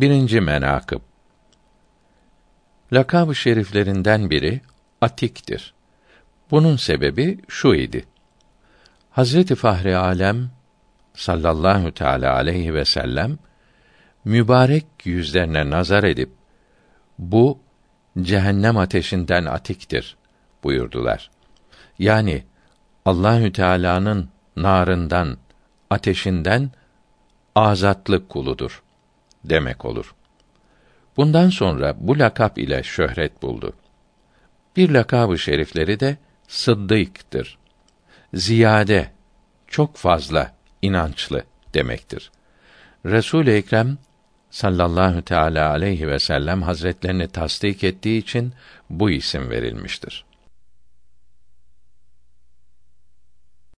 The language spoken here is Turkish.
Birinci menakıb Lakab-ı şeriflerinden biri Atik'tir. Bunun sebebi şu idi. Hazreti Fahri Alem sallallahu teala aleyhi ve sellem mübarek yüzlerine nazar edip bu cehennem ateşinden atiktir buyurdular. Yani Allahü Teala'nın narından, ateşinden azatlık kuludur demek olur. Bundan sonra bu lakap ile şöhret buldu. Bir lakabı şerifleri de Sıddık'tır. Ziyade, çok fazla inançlı demektir. Resul Ekrem sallallahu teala aleyhi ve sellem hazretlerini tasdik ettiği için bu isim verilmiştir.